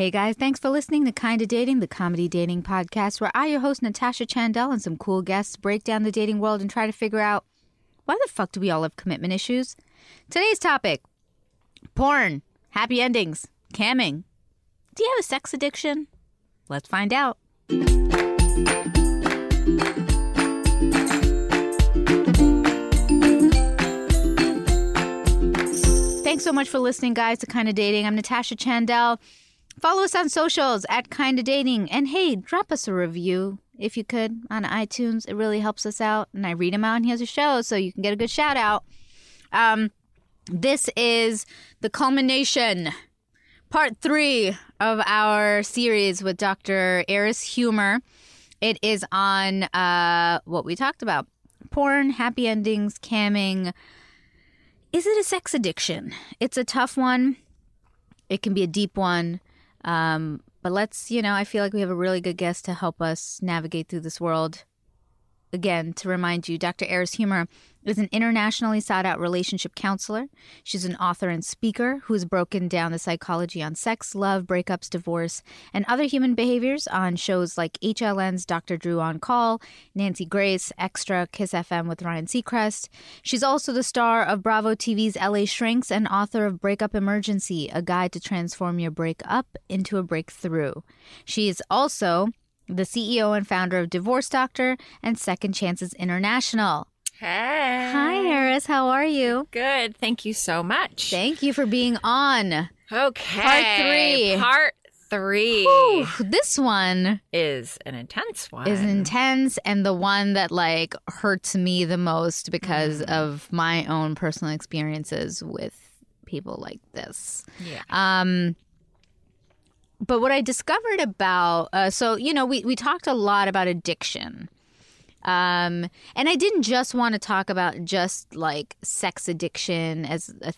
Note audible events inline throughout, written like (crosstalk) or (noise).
Hey guys, thanks for listening to Kinda Dating, the comedy dating podcast, where I, your host Natasha Chandel, and some cool guests break down the dating world and try to figure out why the fuck do we all have commitment issues? Today's topic porn, happy endings, camming. Do you have a sex addiction? Let's find out. Thanks so much for listening, guys, to Kinda Dating. I'm Natasha Chandel. Follow us on socials at Kinda Dating. And hey, drop us a review if you could on iTunes. It really helps us out. And I read them out and here's a show so you can get a good shout out. Um, this is the culmination, part three of our series with Dr. Eris Huemer. It is on uh, what we talked about porn, happy endings, camming. Is it a sex addiction? It's a tough one. It can be a deep one. Um, but let's, you know, I feel like we have a really good guest to help us navigate through this world. Again, to remind you, Dr. Eris Huemer is an internationally sought out relationship counselor. She's an author and speaker who has broken down the psychology on sex, love, breakups, divorce, and other human behaviors on shows like HLN's Dr. Drew on Call, Nancy Grace, Extra, Kiss FM with Ryan Seacrest. She's also the star of Bravo TV's LA Shrinks and author of Breakup Emergency, a guide to transform your breakup into a breakthrough. She is also the CEO and founder of Divorce Doctor and Second Chances International. Hey. Hi, Eris. How are you? Good. Thank you so much. Thank you for being on. Okay. Part three. Part three Whew, this one is an intense one. is intense and the one that like hurts me the most because Mm. of my own personal experiences with people like this. Yeah. Um, but what I discovered about, uh, so you know, we we talked a lot about addiction, um, and I didn't just want to talk about just like sex addiction as a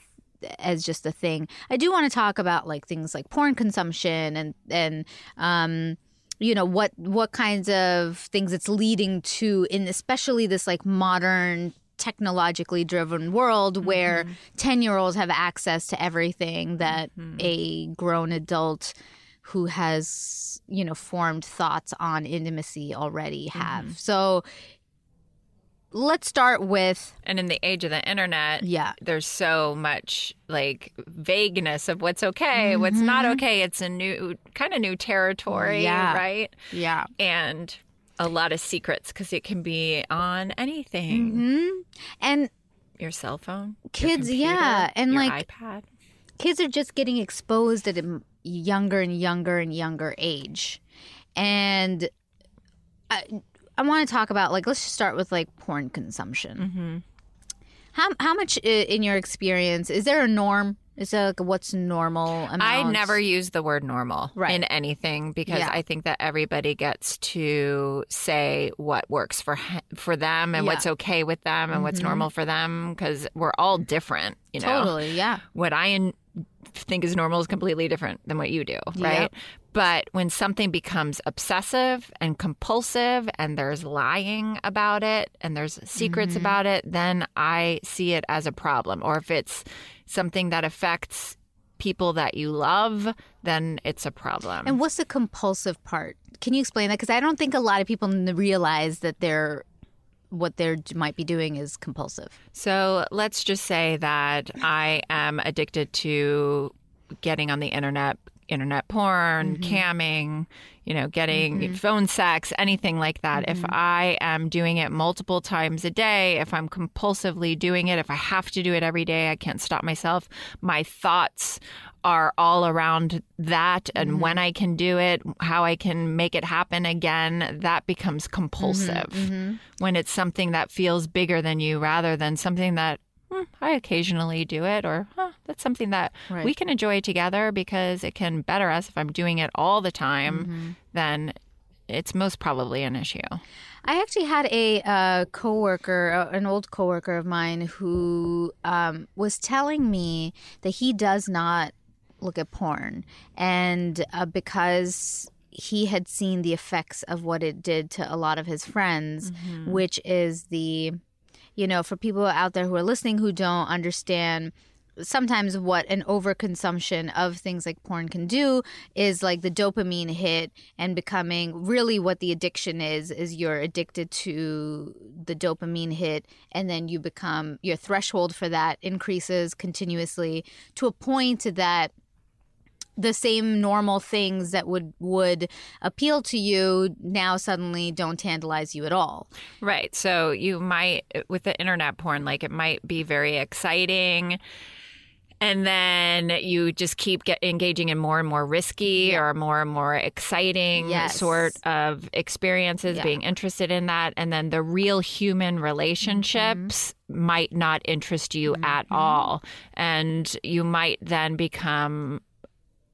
as just a thing. I do want to talk about like things like porn consumption and and um, you know what what kinds of things it's leading to in especially this like modern technologically driven world where 10 year olds have access to everything that a grown adult who has you know formed thoughts on intimacy already have so let's start with and in the age of the internet, yeah there's so much like vagueness of what's okay, what's not okay. It's a new kind of new territory, Mm-hmm. Yeah. right? yeah And a lot of secrets because it can be on anything. hmm and Your cell phone, your Kids, computer, yeah, and, your like, iPad. kids are just getting exposed at a younger and younger and younger age and i, I want to talk about like let's just start with like porn consumption Mm-hmm. how, how much in your experience is there a norm is there like a what's normal amount? I never use the word normal Right. in anything because Yeah. I think that everybody gets to say what works for for them and Yeah. what's okay with them and what's Mhm. normal for them because we're all different. You know, totally yeah what I think is normal is completely different than what you do, right? Yep. But when something becomes obsessive and compulsive and there's lying about it and there's secrets Mhm. about it, then I see it as a problem. Or if it's something that affects people that you love, then it's a problem. and what's the compulsive part can you explain that because i don't think a lot of people realize that they're what they're might be doing is compulsive So let's just say that I am addicted to getting on the internet, internet porn, Mm-hmm. camming, you know, getting phone sex, anything like that. If Mm-hmm. I am doing it multiple times a day, if I'm compulsively doing it, if I have to do it every day, I can't stop myself. My thoughts are all around that and Mm-hmm. when I can do it, how I can make it happen again, that becomes compulsive mm-hmm. when it's something that feels bigger than you rather than something that "Hmm, I occasionally do it or huh, that's something that Right. we can enjoy together because it can better us if I'm doing it all the time Mm-hmm. then it's most probably an issue. I actually had a uh, coworker, uh, an old coworker of mine, who um, was telling me that he does not look at porn, and uh, because he had seen the effects of what it did to a lot of his friends, Mm-hmm. which is the, you know, for people out there who are listening who don't understand sometimes what an overconsumption of things like porn can do is like the dopamine hit and becoming really what the addiction is is you're addicted to the dopamine hit and then you become your threshold for that increases continuously to a point that the same normal things that would would appeal to you now suddenly don't tantalize you at all. Right. So you might with the internet porn like it might be very exciting and then you just keep get engaging in more and more risky Yeah. or more and more exciting Yes. sort of experiences Yeah. being interested in that and then the real human relationships Mm-hmm. might not interest you at all and you might then become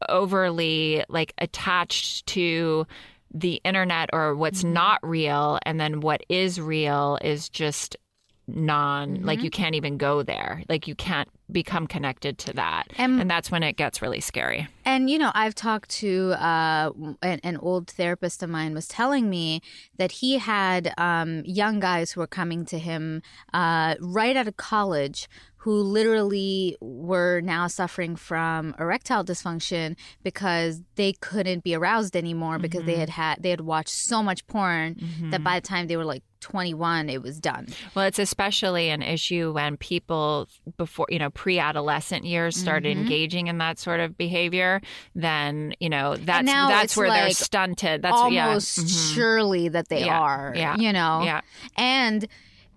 overly like attached to the internet or what's Mm-hmm. not real and then what is real is just non like Mm-hmm. you can't even go there like you can't become connected to that And- and that's when it gets really scary And you know, I've talked to uh, an, an old therapist of mine was telling me that he had um, young guys who were coming to him uh, right out of college who literally were now suffering from erectile dysfunction because they couldn't be aroused anymore because they had had they had watched so much porn that by the time they were like 21 it was done. well it's especially an issue when people before you know pre-adolescent years start Mm-hmm. engaging in that sort of behavior then you know that's that's where they're stunted that's almost yeah. mhm. surely that they Yeah, are. yeah, You know? yeah And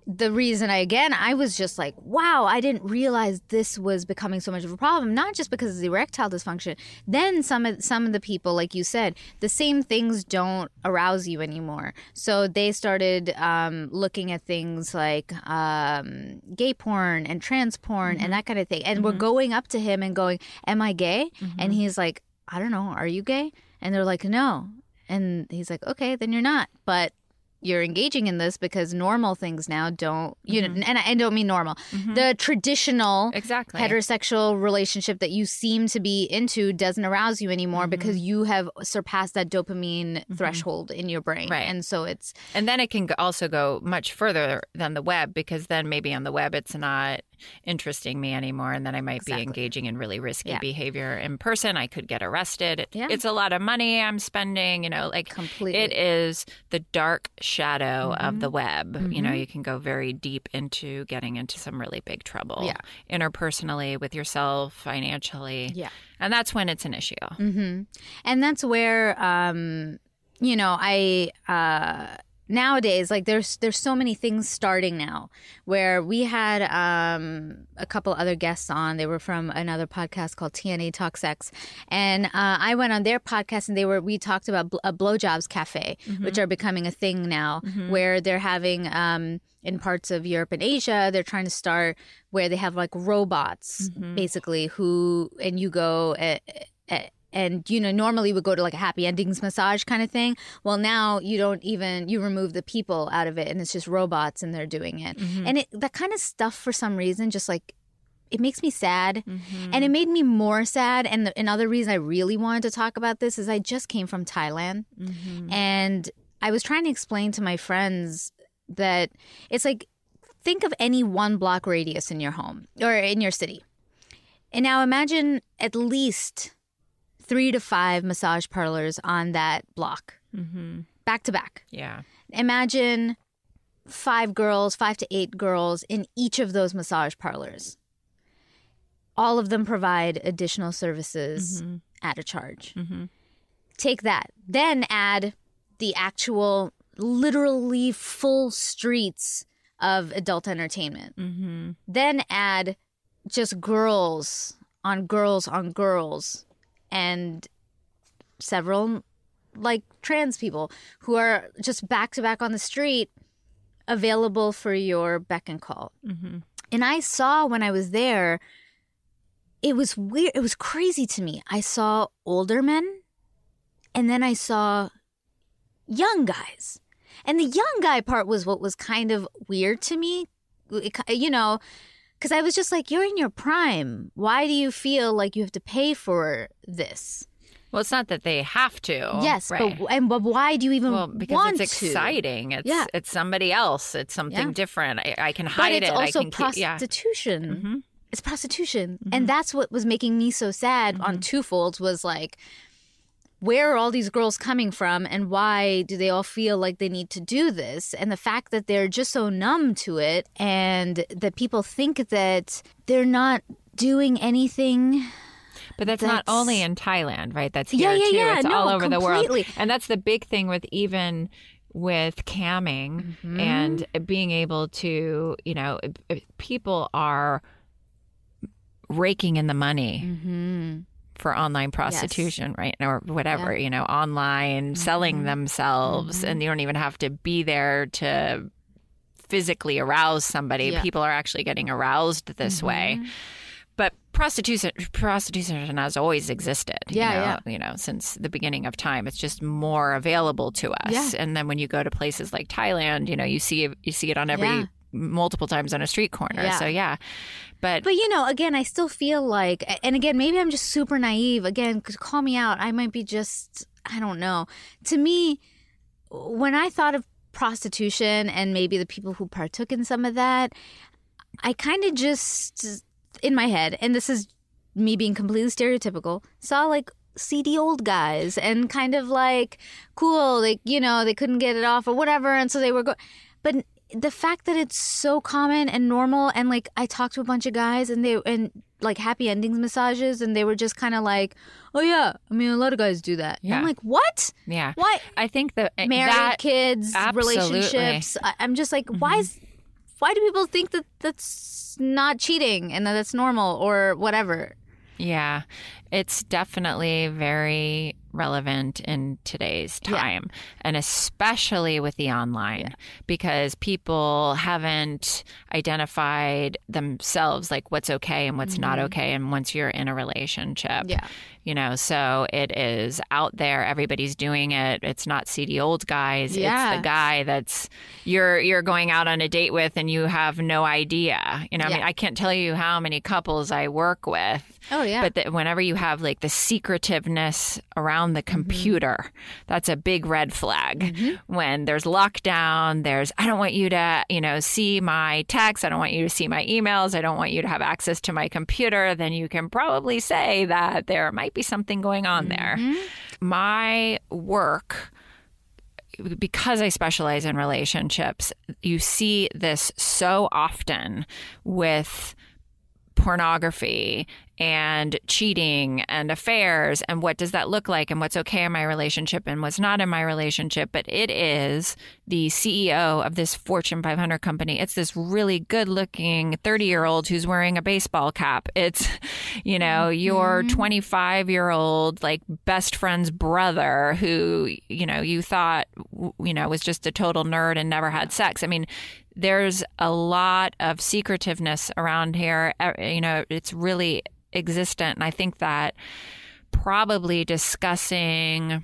the reason I, again, I was just like, wow, I didn't realize this was becoming so much of a problem, not just because of the erectile dysfunction. Then some of, some of the people, like you said, the same things don't arouse you anymore. So they started um, looking at things like um, gay porn and trans porn and that kind of thing. And we're going up to him and going, am I gay? And he's like, I don't know, are you gay? And they're like, no. And he's like, okay, then you're not. But you're engaging in this because normal things now don't, you know, mm-hmm. and I don't mean normal. Mm-hmm. The traditional exactly heterosexual relationship that you seem to be into doesn't arouse you anymore mm-hmm. because you have surpassed that dopamine threshold in your brain. Right. And so it's, And then it can also go much further than the web because then maybe on the web it's not interesting me anymore. And then I might Exactly. be engaging in really risky Yeah. behavior in person. I could get arrested. It- Yeah. It's a lot of money I'm spending, you know, like Completely. it is the dark shadow Mm-hmm. of the web. You know, you can go very deep into getting into some really big trouble Yeah. interpersonally with yourself, financially. Yeah. And that's when it's an issue. hmm And that's where, um, you know, I uh, nowadays like there's there's so many things starting now. Where we had um, a couple other guests on. They were from another podcast called TNA Talk Sex, and uh, I went on their podcast and they were we talked about bl- a blowjobs cafe, which are becoming a thing now, where they're having. Um, in parts of Europe and Asia, they're trying to start where they have like robots, basically, who and you go eh, eh, and you know normally we go to like a happy endings massage kind of thing. Well, now you don't even you remove the people out of it, and it's just robots, and they're doing it, mm-hmm. and it that kind of stuff for some reason just like it makes me sad. Mm-hmm. And it made me more sad and the, another reason i really wanted to talk about this is i just came from thailand. Mm-hmm. And i was trying to explain to my friends that it's like think of any one block radius in your home or in your city. And now imagine at least three to five massage parlors on that block Mm-hmm. back to back Yeah. imagine five girls, five to eight girls in each of those massage parlors. All of them provide additional services at a charge. Take that. Then add the actual, literally full streets of adult entertainment. Mm-hmm. Then add just girls on girls on girls and several like trans people who are just back to back on the street available for your beck and call. Mm-hmm. And I saw when I was there, it was weird. It was crazy to me. I saw older men and then I saw young guys. And the young guy part was what was kind of weird to me. It You know, because I was just like, you're in your prime. Why do you feel like you have to pay for this? Well, it's not that they have to. yes, right. but and but why do you even well, because want it's to? exciting. It's Yeah. it's somebody else. It's something Yeah. different. I, I can But hide it's it. I also can keep, yeah. prostitution. Mhm. it's prostitution. And that's what was making me so sad on two folds was like, where are all these girls coming from and why do they all feel like they need to do this? And the fact that they're just so numb to it and that people think that they're not doing anything. But that's, not only in Thailand, right? That's Yeah, here yeah, too. yeah. It's No, all over the world. completely. And that's the big thing with even with camming Mm-hmm. and being able to, you know, people are raking in the money Mm-hmm. For online prostitution, right? Or whatever, you know, online selling mm-hmm. themselves mm-hmm. and you don't even have to be there to physically arouse somebody. Yeah. People are actually getting aroused this mm-hmm. way. But prostitution prostitution has always existed. Yeah, you know, you know, since the beginning of time. It's just more available to us. Yeah. And then when you go to places like Thailand, you know, you see you see it on every Yeah. Multiple times on a street corner. Yeah. So yeah. But, But you know, again, I still feel like, and again, maybe I'm just super naive. Again, call me out. I might be just, I don't know. To me, when I thought of prostitution and maybe the people who partook in some of that, I kind of just, in my head, and this is me being completely stereotypical, saw like seedy old guys and kind of like cool, like, you know, they couldn't get it off or whatever. And so they were going, but the fact that it's so common and normal and like I talked to a bunch of guys and they and like happy endings massages and they were just kind of like, oh yeah, I mean a lot of guys do that. Yeah. I'm like, what? yeah. What? I think that eh, Married, that kids, absolutely. Mm-hmm. relationships. I, I'm just like, why is why do people think that that's not cheating and that that's normal or whatever? Yeah, it's definitely very relevant in today's Yeah. time, and especially with the online, because people haven't identified themselves like what's okay and what's not okay. And once you're in a relationship, Mm-hmm. Yeah. you know, so it is out there. Everybody's doing it. It's not seedy old guys. Yeah. It's the guy that's you're you're going out on a date with, and you have no idea. You know, I mean, I can't tell you how many couples I work with. Oh yeah. But that whenever you have like the secretiveness around Mm-hmm. the computer, that's a big red flag. When there's lockdown, there's I don't want you to, you know, see my texts, I don't want you to see my emails, I don't want you to have access to my computer, then you can probably say that there might be something going on there. Mm-hmm. My work because I specialize in relationships, you see this so often with pornography and cheating and affairs and what does that look like and what's okay in my relationship and what's not in my relationship. But it is the CEO of this Fortune 500 company. It's this really good looking 30 year old who's wearing a baseball cap. It's you know your mm-hmm. 25 year old like best friend's brother who you know you thought you know was just a total nerd and never had sex. I mean there's a lot of secretiveness around here. You know, it's really existent. And I think that probably discussing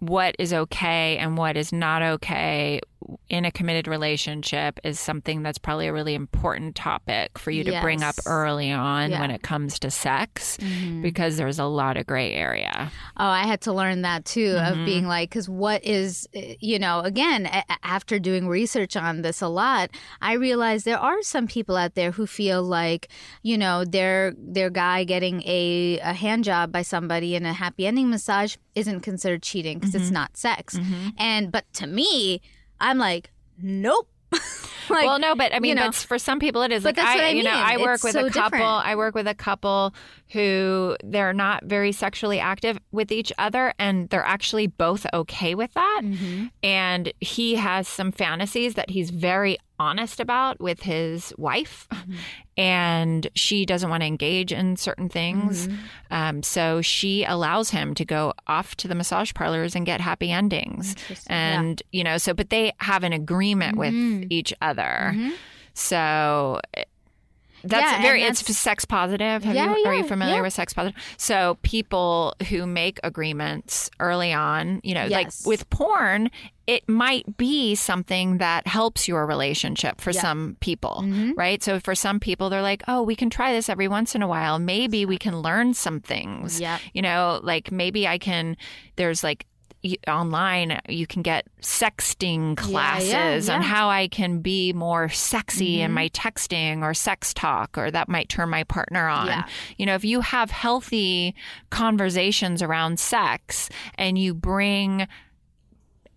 what is okay and what is not okay in a committed relationship is something that's probably a really important topic for you to bring up early on Yeah. when it comes to sex because there's a lot of gray area. Oh, I had to learn that too Mm-hmm. of being like, because what is, you know, again, a- a- after doing research on this a lot, I realized there are some people out there who feel like, you know, their their guy getting a, a hand job by somebody in a happy ending massage isn't considered cheating because Mm-hmm. it's not sex. And but to me, I'm like, nope. (laughs) like, well, no, but I mean, you know. but for some people it is. But like that's I, what I you know, mean. I work It's with so a couple. different. I work with a couple who they're not very sexually active with each other, and they're actually both okay with that. Mm-hmm. And he has some fantasies that he's very honest about with his wife, Mm-hmm. and she doesn't want to engage in certain things. Mm-hmm. Um, so she allows him to go off to the massage parlors and get happy endings. Interesting. Yeah. And, you know, so, but they have an agreement Mm-hmm. with each other. So eh, that's Yeah, very, that's- it's sex positive. Have Yeah, you, are you familiar yeah. with sex positive? So people who make agreements early on, you know, like with porn, it might be something that helps your relationship for Yeah. some people, Mm-hmm. right? So for some people, they're like, oh, we can try this every once in a while. Maybe we can learn some things. Yep. You know, like maybe I can, there's like, online you can get sexting classes yeah, on yeah. Mm-hmm. how I can be more sexy in my texting or sex talk, or that might turn my partner on. Yeah. You know, if you have healthy conversations around sex and you bring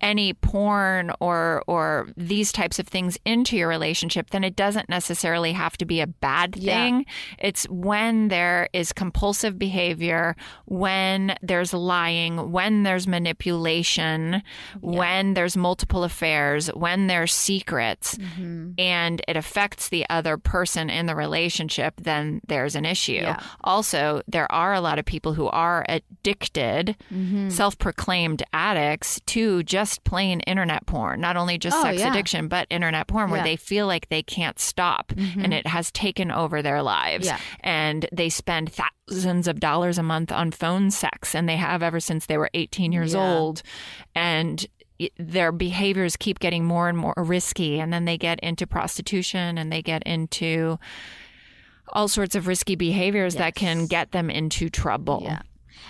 any porn or or these types of things into your relationship then it doesn't necessarily have to be a bad Yeah. thing it's when there is compulsive behavior when there's lying when there's manipulation when there's multiple affairs when there's secrets Mm-hmm. and it affects the other person in the relationship then there's an issue Yeah. also there are a lot of people who are addicted Mm-hmm. self-proclaimed addicts to just plain internet porn not only just Oh, sex yeah. addiction but internet porn where Yeah. Mm-hmm. they feel like they can't stop and it has taken over their lives Yeah. and they spend thousands of dollars a month on phone sex and they have ever since they were 18 years old and their behaviors keep getting more and more risky and then they get into prostitution and they get into all sorts of risky behaviors that can get them into trouble Yeah.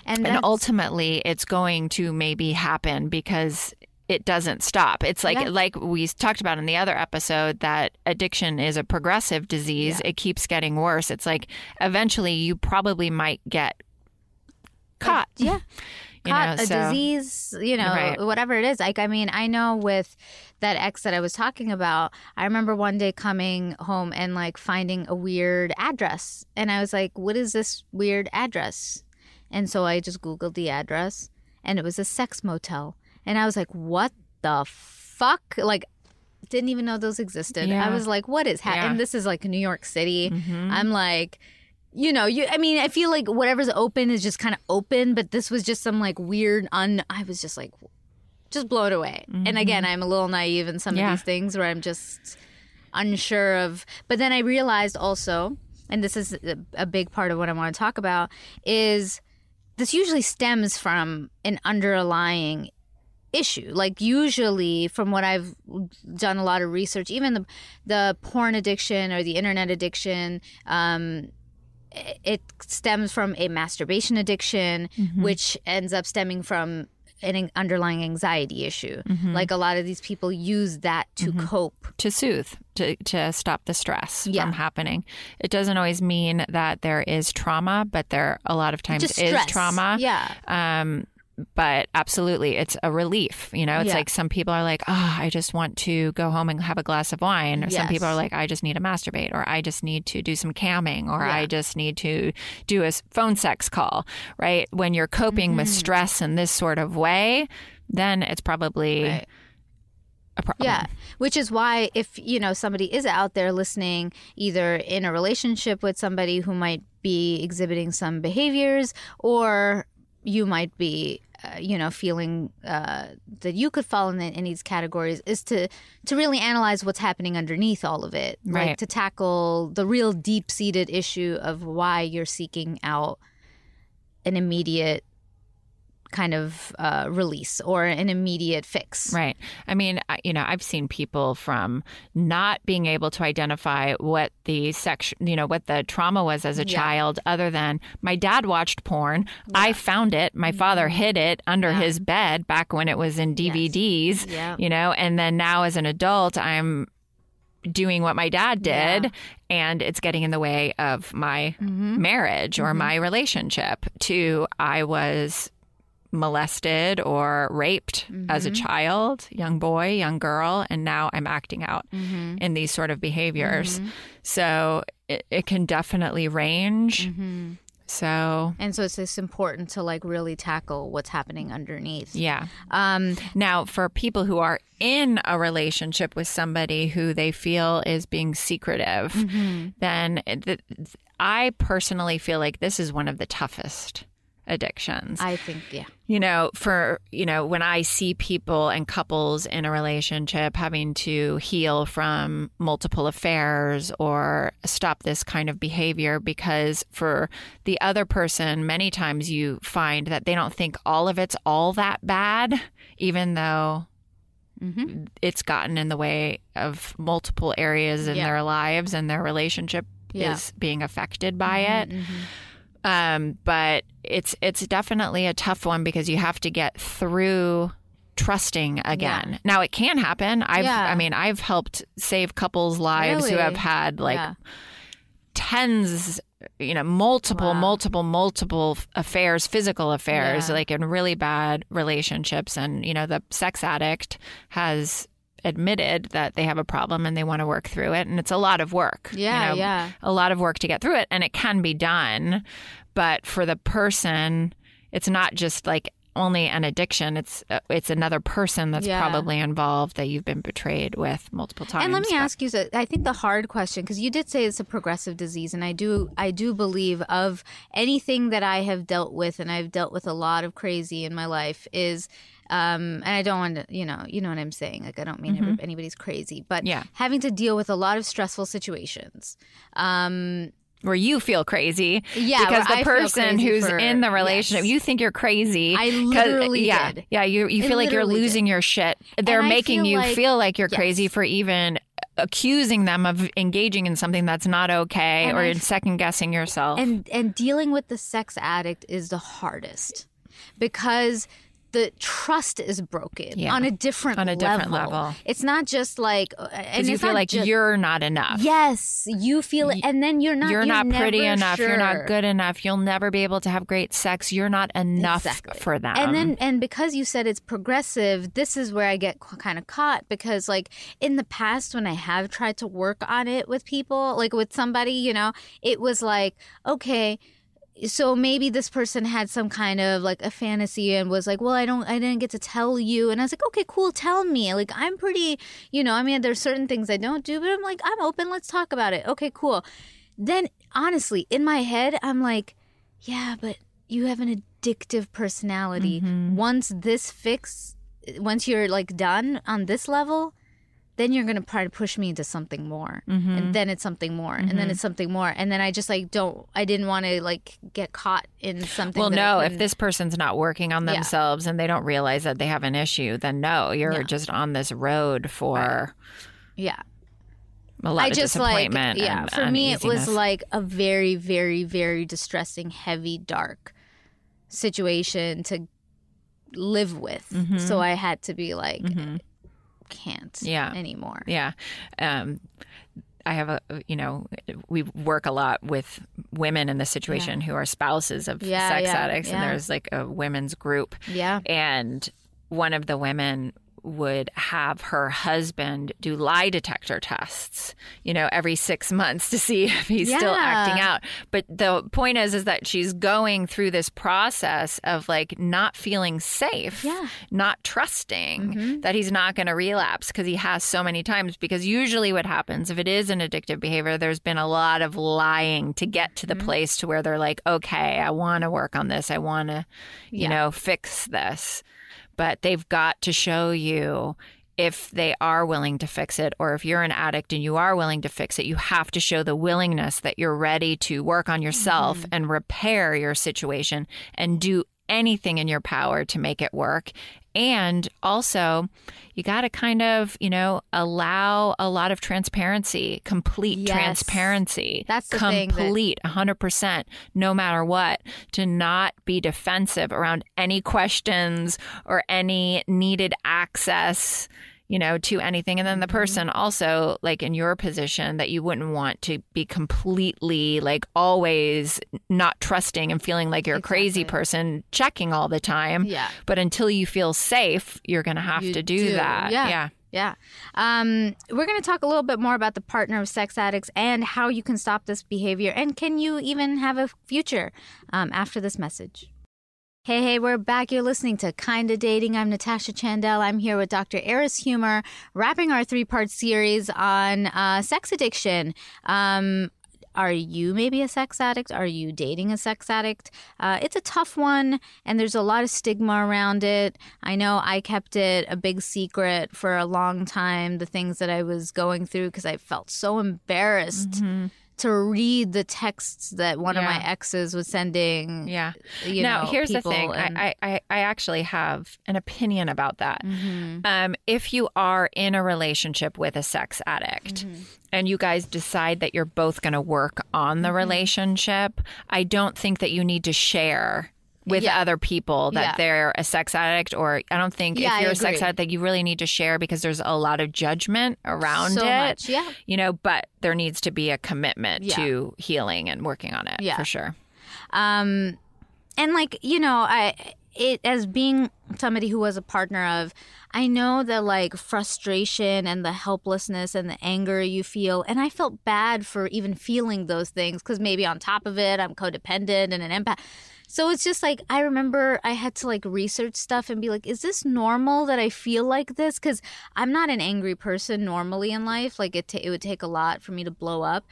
And, and ultimately it's going to maybe happen because it doesn't stop it's like Yeah. like we talked about in the other episode that addiction is a progressive disease Yeah. it keeps getting worse it's like eventually you probably might get caught yeah. (laughs) you (laughs) caught know a so disease, you know, Right. whatever it is. Like, I mean, I know with that ex that I was talking about, I remember one day coming home and like finding a weird address. And I was like, what is this weird address? And so I just Googled the address and it was a sex motel. And I was like, what the fuck? Like, didn't even know those existed. Yeah. I was like, what is happening? Yeah. This is like New York City. Mhm. I'm like, you know, you. I mean, I feel like whatever's open is just kind of open, but this was just some like weird. Un. I was just like, just blown away. And again, I'm a little naive in some Mm-hmm. Yeah. of these things where I'm just unsure of. But then I realized also, and this is a, a big part of what I want to talk about, is this usually stems from an underlying issue. Like usually from what i've done a lot of research even the the porn addiction or the internet addiction um it- stems from a masturbation addiction which ends up stemming from an underlying anxiety issue. Like a lot of these people use that to cope. To soothe to, to stop the stress Yeah. from happening. It doesn't always mean that there is trauma but there a lot of times is trauma. Yeah. Um but absolutely it's a relief you know it's Yeah. like some people are like oh i just want to go home and have a glass of wine or some people are like i just need to masturbate or i just need to do some camming or Yeah. i just need to do a phone sex call right when you're coping Mm-hmm. with stress in this sort of way then it's probably Right. a problem Yeah, which is why if you know somebody is out there listening, either in a relationship with somebody who might be exhibiting some behaviors, or you might be, uh, you know, feeling uh, that you could fall in of these categories, is to to really analyze what's happening underneath all of it, like Right. to tackle the real deep seated issue of why you're seeking out an immediate kind of uh, release or an immediate fix. Right. I mean, I- you know, I've seen people from not being able to identify what the sex, you know, what the trauma was as a Yeah. child, other than my dad watched porn. I found it. My father hid it under Mm-hmm. Yeah. his bed back when it was in DVDs, Yeah. you know, and then now as an adult, I'm doing what my dad did Yeah. and it's getting in the way of my Mm-hmm. marriage or my relationship to I was molested or raped as Mm-hmm. a child, young boy, young girl, and now I'm acting out Mm-hmm. in these sort of behaviors. So it, it can definitely range. Mm-hmm. So And so it's just important to like really tackle what's happening underneath. yeah. Um, Now, for people who are in a relationship with somebody who they feel is being secretive, Mm-hmm. then th- I personally feel like this is one of the toughest addictions. I think, yeah. you know, for, you know, when I see people and couples in a relationship having to heal from multiple affairs or stop this kind of behavior, because for the other person, many times you find that they don't think all of it's all that bad, even though Mm-hmm. it's gotten in the way of multiple areas in Yeah. their lives and their relationship Yeah. is being affected by it. Mhm. Um, but it's it's definitely a tough one because you have to get through trusting again. Now it can happen. I've Yeah. I mean, I've helped save couples' lives who have had like Yeah. tens you know multiple Wow. multiple multiple affairs physical affairs Yeah. like in really bad relationships and you know the sex addict has admitted that they have a problem and they want to work through it and it's a lot of work you Yeah, know, yeah. a lot of work to get through it and it can be done but for the person it's not just like only an addiction it's uh, it's another person that's Yeah. probably involved that you've been betrayed with multiple times And let me but- ask you, so I think the hard question, because you did say it's a progressive disease, and I do, I do believe of anything that I have dealt with, and I've dealt with a lot of crazy in my life, is, um, and I don't want to, you know, you know what I'm saying. Like I don't mean every, anybody's crazy, but Mm-hmm. Yeah. having to deal with a lot of stressful situations. Um, where you feel crazy Yeah, because the I person who's for- in the relationship yes. you think you're crazy I literally yeah did. yeah you you feel like you're losing your shit they're I making feel you like- feel like you're yes. crazy for even accusing them of engaging in something that's not okay And or I in second guessing yourself and and dealing with the sex addict is the hardest because the trust is broken Yeah. on a different On a different level. It's not just like uh, and you feel like ju- you're not enough yes you feel it and then you're not you're, not pretty enough you're not good enough you'll never be able to have great sex you're not enough Exactly. for them And then, and because you said it's progressive, this is where I get kind of caught because, like, in the past, when I have tried to work on it with people, like with somebody, you know, it was like, okay, so maybe this person had some kind of like a fantasy and was like, well, I don't, I didn't get to tell you. And I was like, okay, cool, tell me. Like, I'm pretty, you know, I mean, there's certain things I don't do, but I'm like, I'm open, let's talk about it. Okay, cool. Then, honestly, in my head, I'm like, yeah, but you have an addictive personality. Mm-hmm. Once this fix, once you're like done on this level, then you're gonna try to push me into something more, mm-hmm. and then it's something more, and then mm-hmm. it's something more, and then I just like don't. I didn't want to like get caught in something. Well, no, if this person's not working on Yeah. themselves and they don't realize that they have an issue, then no, you're Yeah. just on this road for yeah, a lot I of just like yeah. For me, it was like a very, very, very distressing, heavy, dark situation to live with. Mm-hmm. So I had to be like, mm-hmm. Can't Yeah. anymore. Yeah. Um, I have a, you know, we work a lot with women in this situation who are spouses of Yeah, sex yeah, addicts, and there's like a women's group. Yeah. And one of the women would have her husband do lie detector tests, you know, every six months to see (laughs) if he's still acting out. But the point is, is that she's going through this process of like not feeling safe, Yeah. not trusting mm-hmm. that he's not going to relapse because he has so many times. Because usually, what happens if it is an addictive behavior, there's been a lot of lying to get to the mm-hmm. place to where they're like, okay, I want to work on this, I want to, you Yeah. know, fix this. But they've got to show you if they are willing to fix it, or if you're an addict and you are willing to fix it, you have to show the willingness that you're ready to work on yourself Mm-hmm. and repair your situation and do anything in your power to make it work. And also, you got to kind of, you know, allow a lot of transparency, complete Yes. transparency. That's the thing that- complete, 100%, no matter what, to not be defensive around any questions or any needed access you know, to anything. And then the Mm-hmm. person also, like in your position, that you wouldn't want to be completely, like, always not trusting and feeling like you're a crazy person checking all the time. Yeah. But until you feel safe, you're going to have You to do, that. Yeah. Yeah. Yeah. Um, we're going to talk a little bit more about the partner of sex addicts and how you can stop this behavior. And can you even have a future um, after this message? Hey, hey, we're back. You're listening to Kinda Dating. I'm Natasha Chandel. I'm here with Dr. Eris Huemer, wrapping our three part series on uh, sex addiction. Um, are you maybe a sex addict? Are you dating a sex addict? Uh, it's a tough one, and there's a lot of stigma around it. I know I kept it a big secret for a long time, the things that I was going through, because I felt so embarrassed to read the texts that one of my exes was sending. Yeah. You now, know, here's the thing. and- I, I, I actually have an opinion about that. Mhm. Um, if you are in a relationship with a sex addict Mm-hmm. and you guys decide that you're both going to work on Mm-hmm. the relationship, I don't think that you need to share with Yeah. other people that Yeah. they're a sex addict or I don't think Yeah, if you're a sex addict that you really need to share because there's a lot of judgment around so it. much. Yeah. You know, but there needs to be a commitment to healing and working on it Yeah. for sure. um and like you know i it as being somebody who was a partner of i know the like frustration and the helplessness and the anger you feel and i felt bad for even feeling those things because maybe on top of it i'm codependent and an empath so it's just like i remember i had to like research stuff and be like is this normal that i feel like this because i'm not an angry person normally in life like it, ta- it would take a lot for me to blow up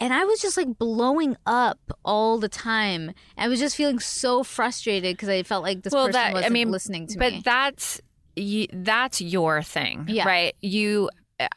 and I was just like blowing up all the time. I was just feeling so frustrated because I felt like this Well, person that- I wasn't mean, listening to but me. But that's y- that's your thing Yeah. right you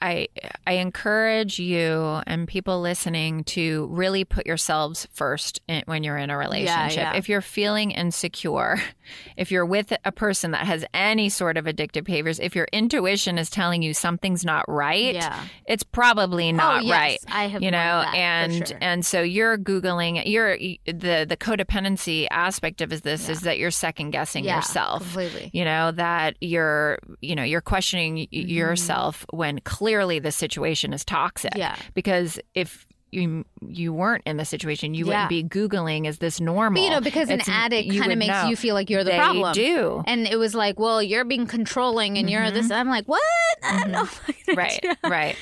I I encourage you and people listening to really put yourselves first in, when you're in a relationship. yeah. If you're feeling insecure, (laughs) if you're with a person that has any sort of addictive behaviors, if your intuition is telling you something's not right, Yeah. it's probably not oh, yes, right I have you know that, and sure. and so you're googling you're the the codependency aspect of this is that you're second guessing Yeah, yourself completely. you know that you're you know you're questioning Mm-hmm. yourself when clearly the situation is toxic Yeah. because if you you weren't in the situation you Yeah. wouldn't be googling is this normal But you know, because an addict kind of makes know. you feel like you're the They problem. do And it was like, well, you're being controlling and you're this. I'm like, what? (laughs) I don't know. if I can Mm-hmm. right right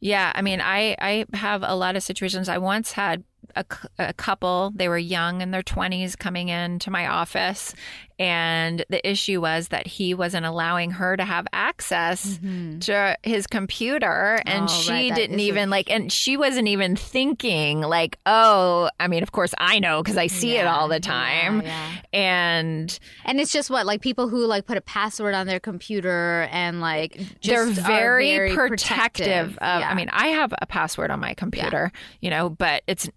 yeah i mean i i have a lot of situations i once had a, a couple they were young in their 20s coming into my office and the issue was that he wasn't allowing her to have access to his computer and Mm-hmm. Oh, she right, didn't is a- even like and she wasn't even thinking like oh i mean of course i know because i see it all the time yeah. and And it's just what like people who like put a password on their computer and like just they're are very, protective, of Yeah. i mean i have a password on my computer you know but it's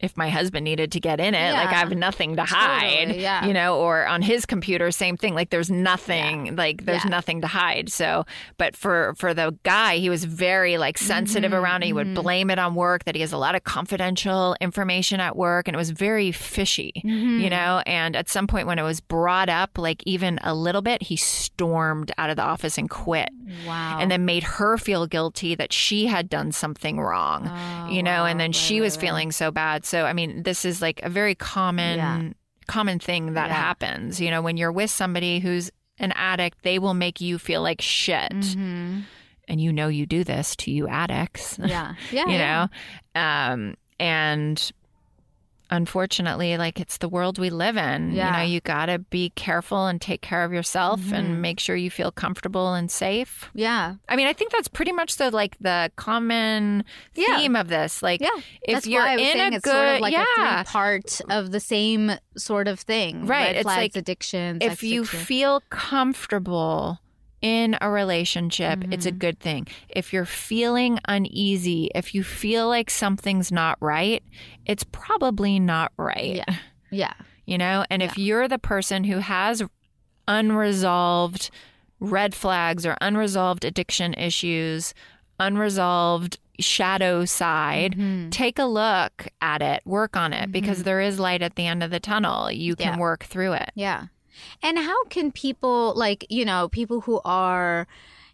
if my husband needed to get in it like i have nothing to Totally, hide yeah. you know or on his computer same thing like there's nothing like there's Yeah. nothing to hide so but for for the guy he was very like sensitive Mm-hmm, around it he would blame it on work that he has a lot of confidential information at work and it was very fishy Mm-hmm. you know and at some point when it was brought up like even a little bit he stormed out of the office and quit wow. and then made her feel guilty that she had done something wrong, Oh, you know, wow. and then Right, she was right. feeling so bad. So, I mean, this is like a very common, Yeah. common thing that Yeah. happens. You know, when you're with somebody who's an addict, they will make you feel like shit. Mhm. And you know, you do this to you addicts, Yeah. (laughs) Yeah. you yeah. know? Um, and unfortunately, like it's the world we live in. yeah. You know, you got to be careful and take care of yourself Mm-hmm. and make sure you feel comfortable and safe. Yeah. I mean, I think that's pretty much the like the common Yeah. theme of this. Like, Yeah. if That's you're why I was in a it's good, sort of like yeah, a three part of the same sort of thing. Right, Red it's flags, like addiction. if sex you addiction. feel comfortable in a relationship, it's a Mm-hmm. good thing. If you're feeling uneasy, if you feel like something's not right, it's probably not right. Yeah. Yeah. (laughs) You know, and if you're the person who has unresolved red flags or unresolved addiction issues, unresolved shadow side, Mm-hmm. take a look at it, work on it because there is light at the end of the tunnel. You can Yeah. work through it. Yeah. And how can people like, you know, people who are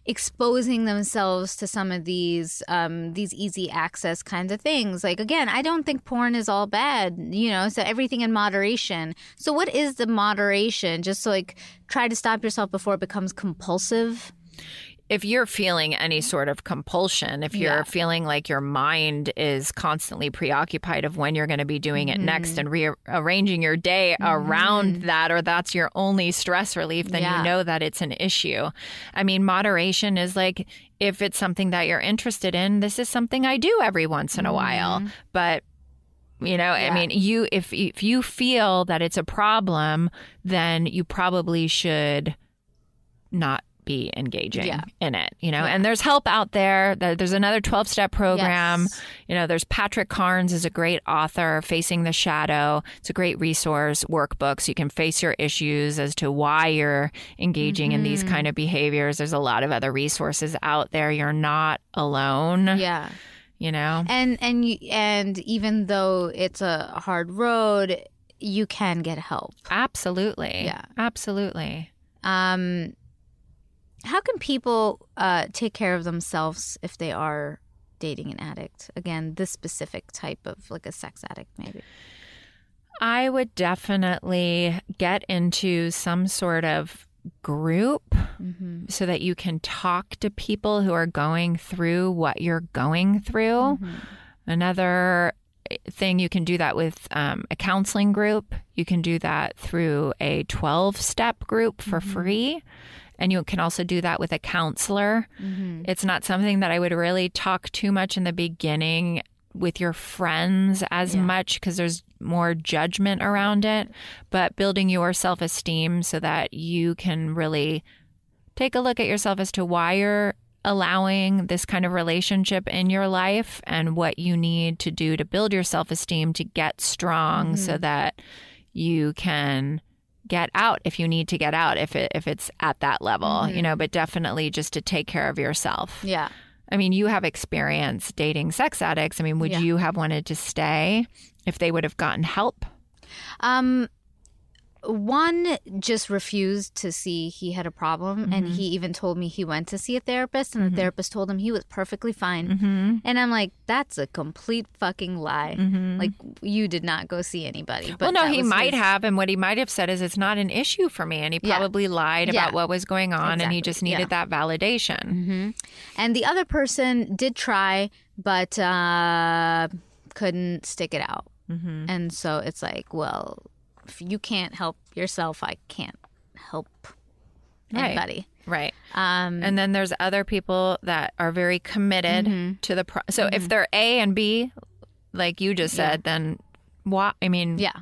exposing themselves to some of these um these easy access kinds of things? Like again i don't think porn is all bad you know so everything in moderation. So what is the moderation? Just so like try to stop yourself before it becomes compulsive If you're feeling any sort of compulsion, if you're Yeah. feeling like your mind is constantly preoccupied of when you're going to be doing it next Mm-hmm. and rearranging your day around that, or that's your only stress relief, then Yeah. you know that it's an issue. I mean, moderation is like if it's something that you're interested in, this is something I do every once in a while. But you know, I Mm-hmm. Mean, you if if you feel that it's a problem, then you probably should not be engaging Yeah. in it, you know. And there's help out there. There- There's another 12 step program. Yes. You know, there's Patrick Carnes is a great author, Facing the Shadow. It's a great resource workbook so you can face your issues as to why you're engaging in Mm-hmm. these kind of behaviors. There's a lot of other resources out there. You're not alone, Yeah. you know. And and you, and even though it's a hard road, you can get help. Absolutely. Yeah. Absolutely. Um, how can people uh, take care of themselves if they are dating an addict? Again, this specific type of like a sex addict, maybe. I would definitely get into some sort of group Mm-hmm. so that you can talk to people who are going through what you're going through. Mm-hmm. Another thing you can do that with um, a counseling group. You can do that through a 12 step group for free. And you can also do that with a counselor. Mm-hmm. It's not something that I would really talk too much in the beginning with your friends as Yeah. much because there's more judgment around it, but building your self esteem so that you can really take a look at yourself as to why you're allowing this kind of relationship in your life and what you need to do to build your self esteem to get strong so that you can get out if you need to get out if it if it's at that level you know but definitely just to take care of yourself Yeah. I mean, you have experience dating sex addicts. I mean, would Yeah. you have wanted to stay if they would have gotten help? Um, one just refused to see he had a problem, and he even told me he went to see a therapist, and the therapist told him he was perfectly fine. Mm-hmm. And I'm like, that's a complete fucking lie. Like you did not go see anybody. But well, no, he might his- have, and what he might have said is it's not an issue for me, and he Yeah. probably lied Yeah. about what was going on, and he just needed Yeah. that validation. hmm And the other person did try, but uh, couldn't stick it out. Mm-hmm. And so it's like, well, if you can't help yourself, I can't help Right. anybody. Right. Um, And then there's other people that are very committed Mm-hmm. to the pro- so if they're A and B, like you just said, then what? I mean, yeah,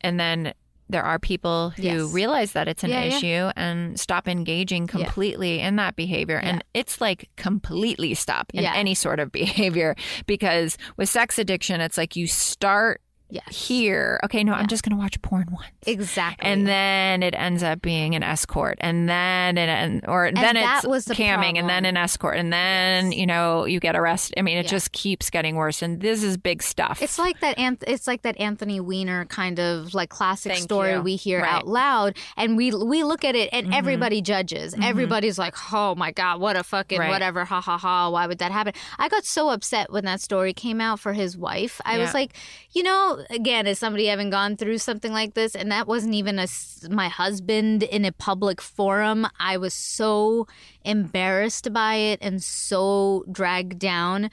and then there are people who Yes. realize that it's an Yeah, yeah. issue and stop engaging completely in that behavior and it's like completely stop in Yeah. any sort of (laughs) behavior because with sex addiction it's like you start yes, here okay no i'm just going to watch porn once exactly. and then it ends up being an escort and then it and or then that it's was the camming and then an escort and then you know you get arrested i mean it Yeah. just keeps getting worse and this is big stuff It's like that. Anth- it's like that Anthony Weiner kind of like classic Thank story you. we hear Right. Mm-hmm. out loud, and we we look at it, and everybody judges. Everybody's like, "Oh my god, what a fucking Right. whatever, ha ha ha! Why would that happen?" I got so upset when that story came out for his wife. I was like, you know, again, as somebody having gone through something like this, and that wasn't even a, my husband in a public forum. I was so embarrassed by it and so dragged down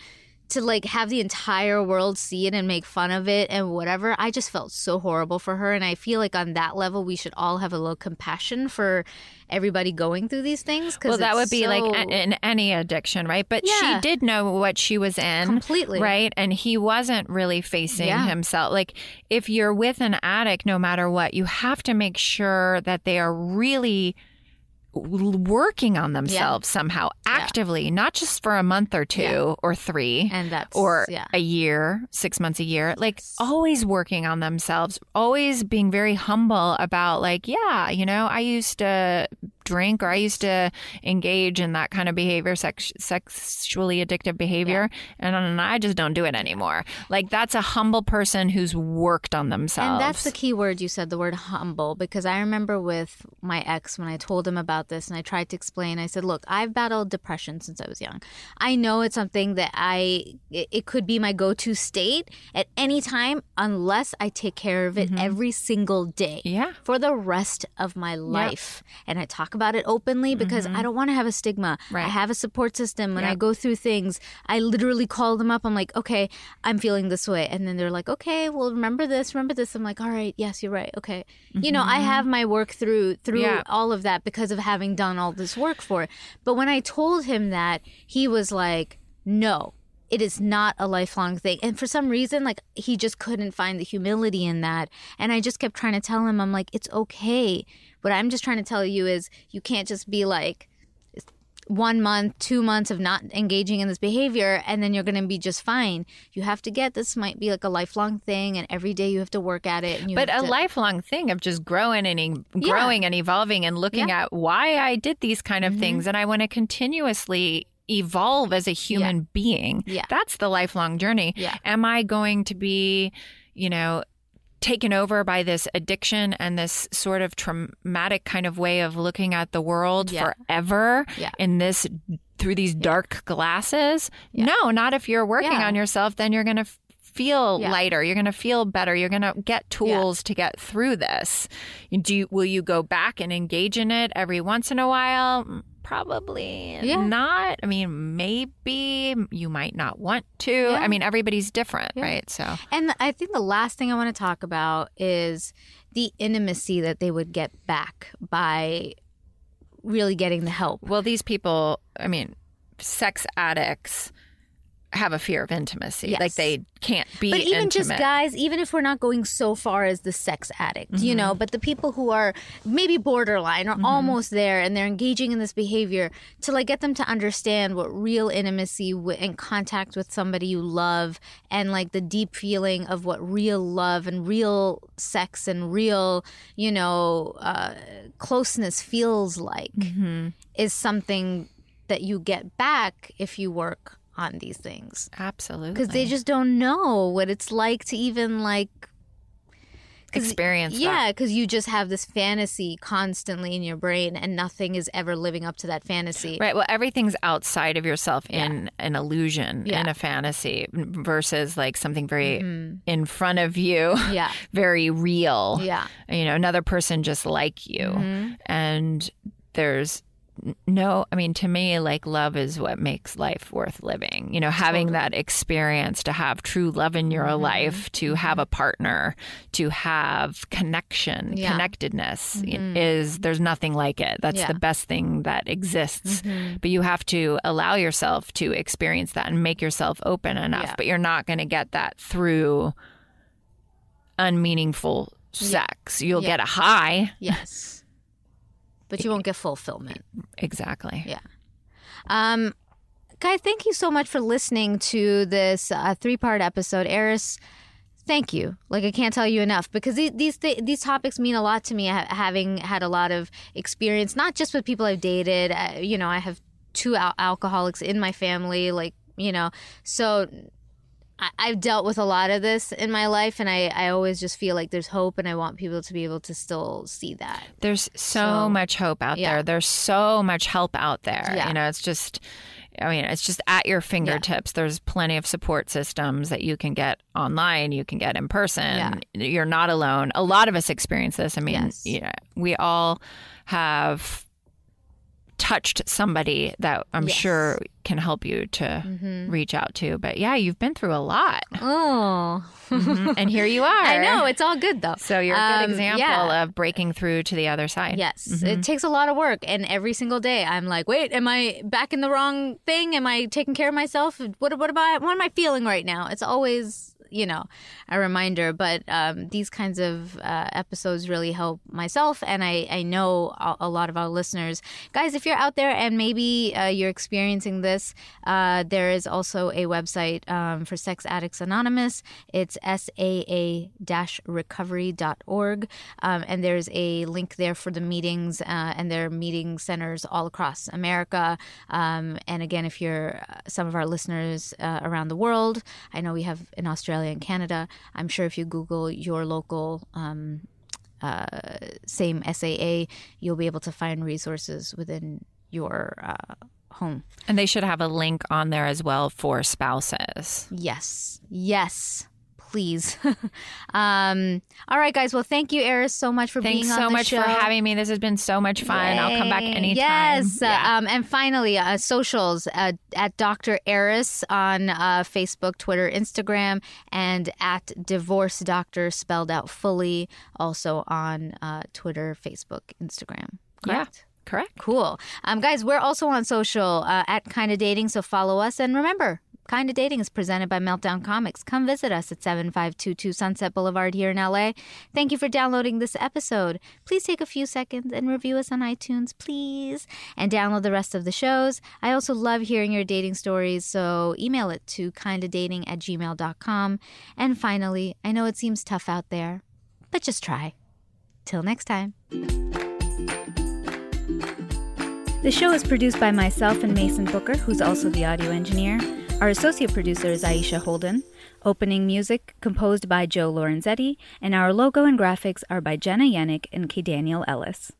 to like have the entire world see it and make fun of it and whatever i just felt so horrible for her and i feel like on that level we should all have a little compassion for everybody going through these things because Well, that would be like a- in any addiction, right? But Yeah. she did know what she was in. Completely. Right. And he wasn't really facing Yeah. himself. Like, if you're with an addict, no matter what, you have to make sure that they are really working on themselves somehow actively, not just for a month or two Yeah. or three and that's or yeah. a year, six months a year, like always working on themselves, always being very humble about, like, yeah, you know, I used to drink or I used to engage in that kind of behavior, sex- sexually addictive behavior, and, and I just don't do it anymore. Like, that's a humble person who's worked on themselves. And that's the key word you said, the word humble, because I remember with my ex when I told him about this and I tried to explain, I said, Look, I've battled depression since I was young. I know it's something that I, it, could be my go to state at any time unless I take care of it mm-hmm. every single day yeah. for the rest of my life. And I talk about it openly because I mm-hmm. don't want to have a stigma. Right. I have a support system. When I go through things, I literally call them up. I'm like, okay, I'm feeling this way. And then they're like, okay, well, remember this, remember this. I'm like, all right, yes, you're right. Okay. You know, I mm-hmm. have my work through through Yeah. all of that because of having done all this work for it. But when I told him that, he was like, no. It is not a lifelong thing. And for some reason, like he just couldn't find the humility in that. And I just kept trying to tell him, I'm like, it's okay. What I'm just trying to tell you is you can't just be like, one month, two months of not engaging in this behavior, and then you're going to be just fine. You have to get this might be like a lifelong thing, and every day you have to work at it. And you but a to, lifelong thing of just growing and e- growing and evolving and looking at why I did these kind of Mm-hmm. things, and I want to continuously evolve as a human being. Yeah. That's the lifelong journey. Yeah. Am I going to be, you know, taken over by this addiction and this sort of traumatic kind of way of looking at the world Yeah. forever Yeah. in this through these dark glasses? No, not if you're working Yeah. on yourself, then you're going to feel Yeah. lighter. You're going to feel better. You're going to get tools to get through this. Do you, will you go back and engage in it every once in a while? Probably Yeah. not. I mean, maybe you might not want to. Yeah. I mean, everybody's different, right? So, And I think the last thing I want to talk about is the intimacy that they would get back by really getting the help. well, these people, I mean, sex addicts have a fear of intimacy. Yes. Like they can't be But even just guys, even if we're not going so far as the sex addict, you know, mm-hmm. but the people who are maybe borderline or mm-hmm. almost there and they're engaging in this behavior to like get them to understand what real intimacy w- and contact with somebody you love and like the deep feeling of what real love and real sex and real, you know, uh, closeness feels like mm-hmm. is something that you get back if you work on these things Absolutely. because they just don't know what it's like to even like experience yeah because you just have this fantasy constantly in your brain and nothing is ever living up to that fantasy Right. Well, everything's outside of yourself in an illusion, Yeah. in a fantasy, versus like something very in front of you, yeah (laughs) very real. yeah You know, another person just like you. Mm-hmm. And there's no, I mean, to me, like love is what makes life worth living. You know, having that experience to have true love in your Mm-hmm. life, to have a partner, to have connection, Yeah. Mm-hmm. connectedness is there's nothing like it. That's Yeah. the best thing that exists. Mm-hmm. But you have to allow yourself to experience that and make yourself open enough. Yeah. But you're not going to get that through unmeaningful sex. You'll get a high. yes but you won't get fulfillment Exactly. Yeah. Um, guys, thank you so much for listening to this uh, three-part episode. Eris, thank you. Like I can't tell you enough because these these, th- these topics mean a lot to me. ha- having had a lot of experience, not just with people I've dated. Uh, you know, I have two al- alcoholics in my family. Like you know, so. I- I've dealt with a lot of this in my life, and I, I always just feel like there's hope, and I want people to be able to still see that. There's so, So, much hope out yeah. there. There's so much help out there. Yeah. You know, it's just I mean, it's just at your fingertips. There's plenty of support systems that you can get online, you can get in person. You're not alone. A lot of us experience this. I mean, Yes. you know, we all have touched somebody that I'm Yes. sure can help you to reach out to. But yeah, you've been through a lot. (laughs) Oh, Mhm. and here you (laughs) are. I know it's all good though. So you're a good Um, example yeah. of breaking through to the other side. Yes, it takes a lot of work, and every single day I'm like, wait, am I back in the wrong thing? Am I taking care of myself? What what am I? What am I feeling right now? It's always you know a reminder. But um, these kinds of uh, episodes really help myself, and I I know a, a lot of our listeners, guys. If you're out there and maybe uh, you're experiencing this, uh, there is also a website um, for Sex Addicts Anonymous. It's saa-recovery.org, um, and there's a link there for the meetings, uh, and their meeting centers all across America. Um, and again, if you're uh, some of our listeners uh, around the world, I know we have in Australia and Canada. I'm sure if you Google your local um, uh, same SAA, you'll be able to find resources within your uh, home. And they should have a link on there as well for spouses. Yes, yes, please. (laughs) um, all right, guys. Well, thank you, Eris, so much for Thanks being on so the much show. for having me. This has been so much fun. I'll come back anytime. Yes. Yeah. Uh, um, and finally, uh, socials uh, at Dr. Eris on uh, Facebook, Twitter, Instagram, and at Divorce Doctor spelled out fully, also on uh, Twitter, Facebook, Instagram. Yeah. Correct? Correct. Cool. Um, guys, we're also on social uh, at Kinda Dating, so follow us. And remember, Kinda Dating is presented by Meltdown Comics. Come visit us at 7522 Sunset Boulevard here in LA. Thank you for downloading this episode. Please take a few seconds and review us on iTunes, please, and download the rest of the shows. I also love hearing your dating stories, so email it to kindadating at gmail.com. And finally, I know it seems tough out there, but just try. Till next time. The show is produced by myself and Mason Booker, who's also the audio engineer. Our associate producer is Aisha Holden. Opening music composed by Joe Lorenzetti, and our logo and graphics are by Jenna Yannick and K. Daniel Ellis.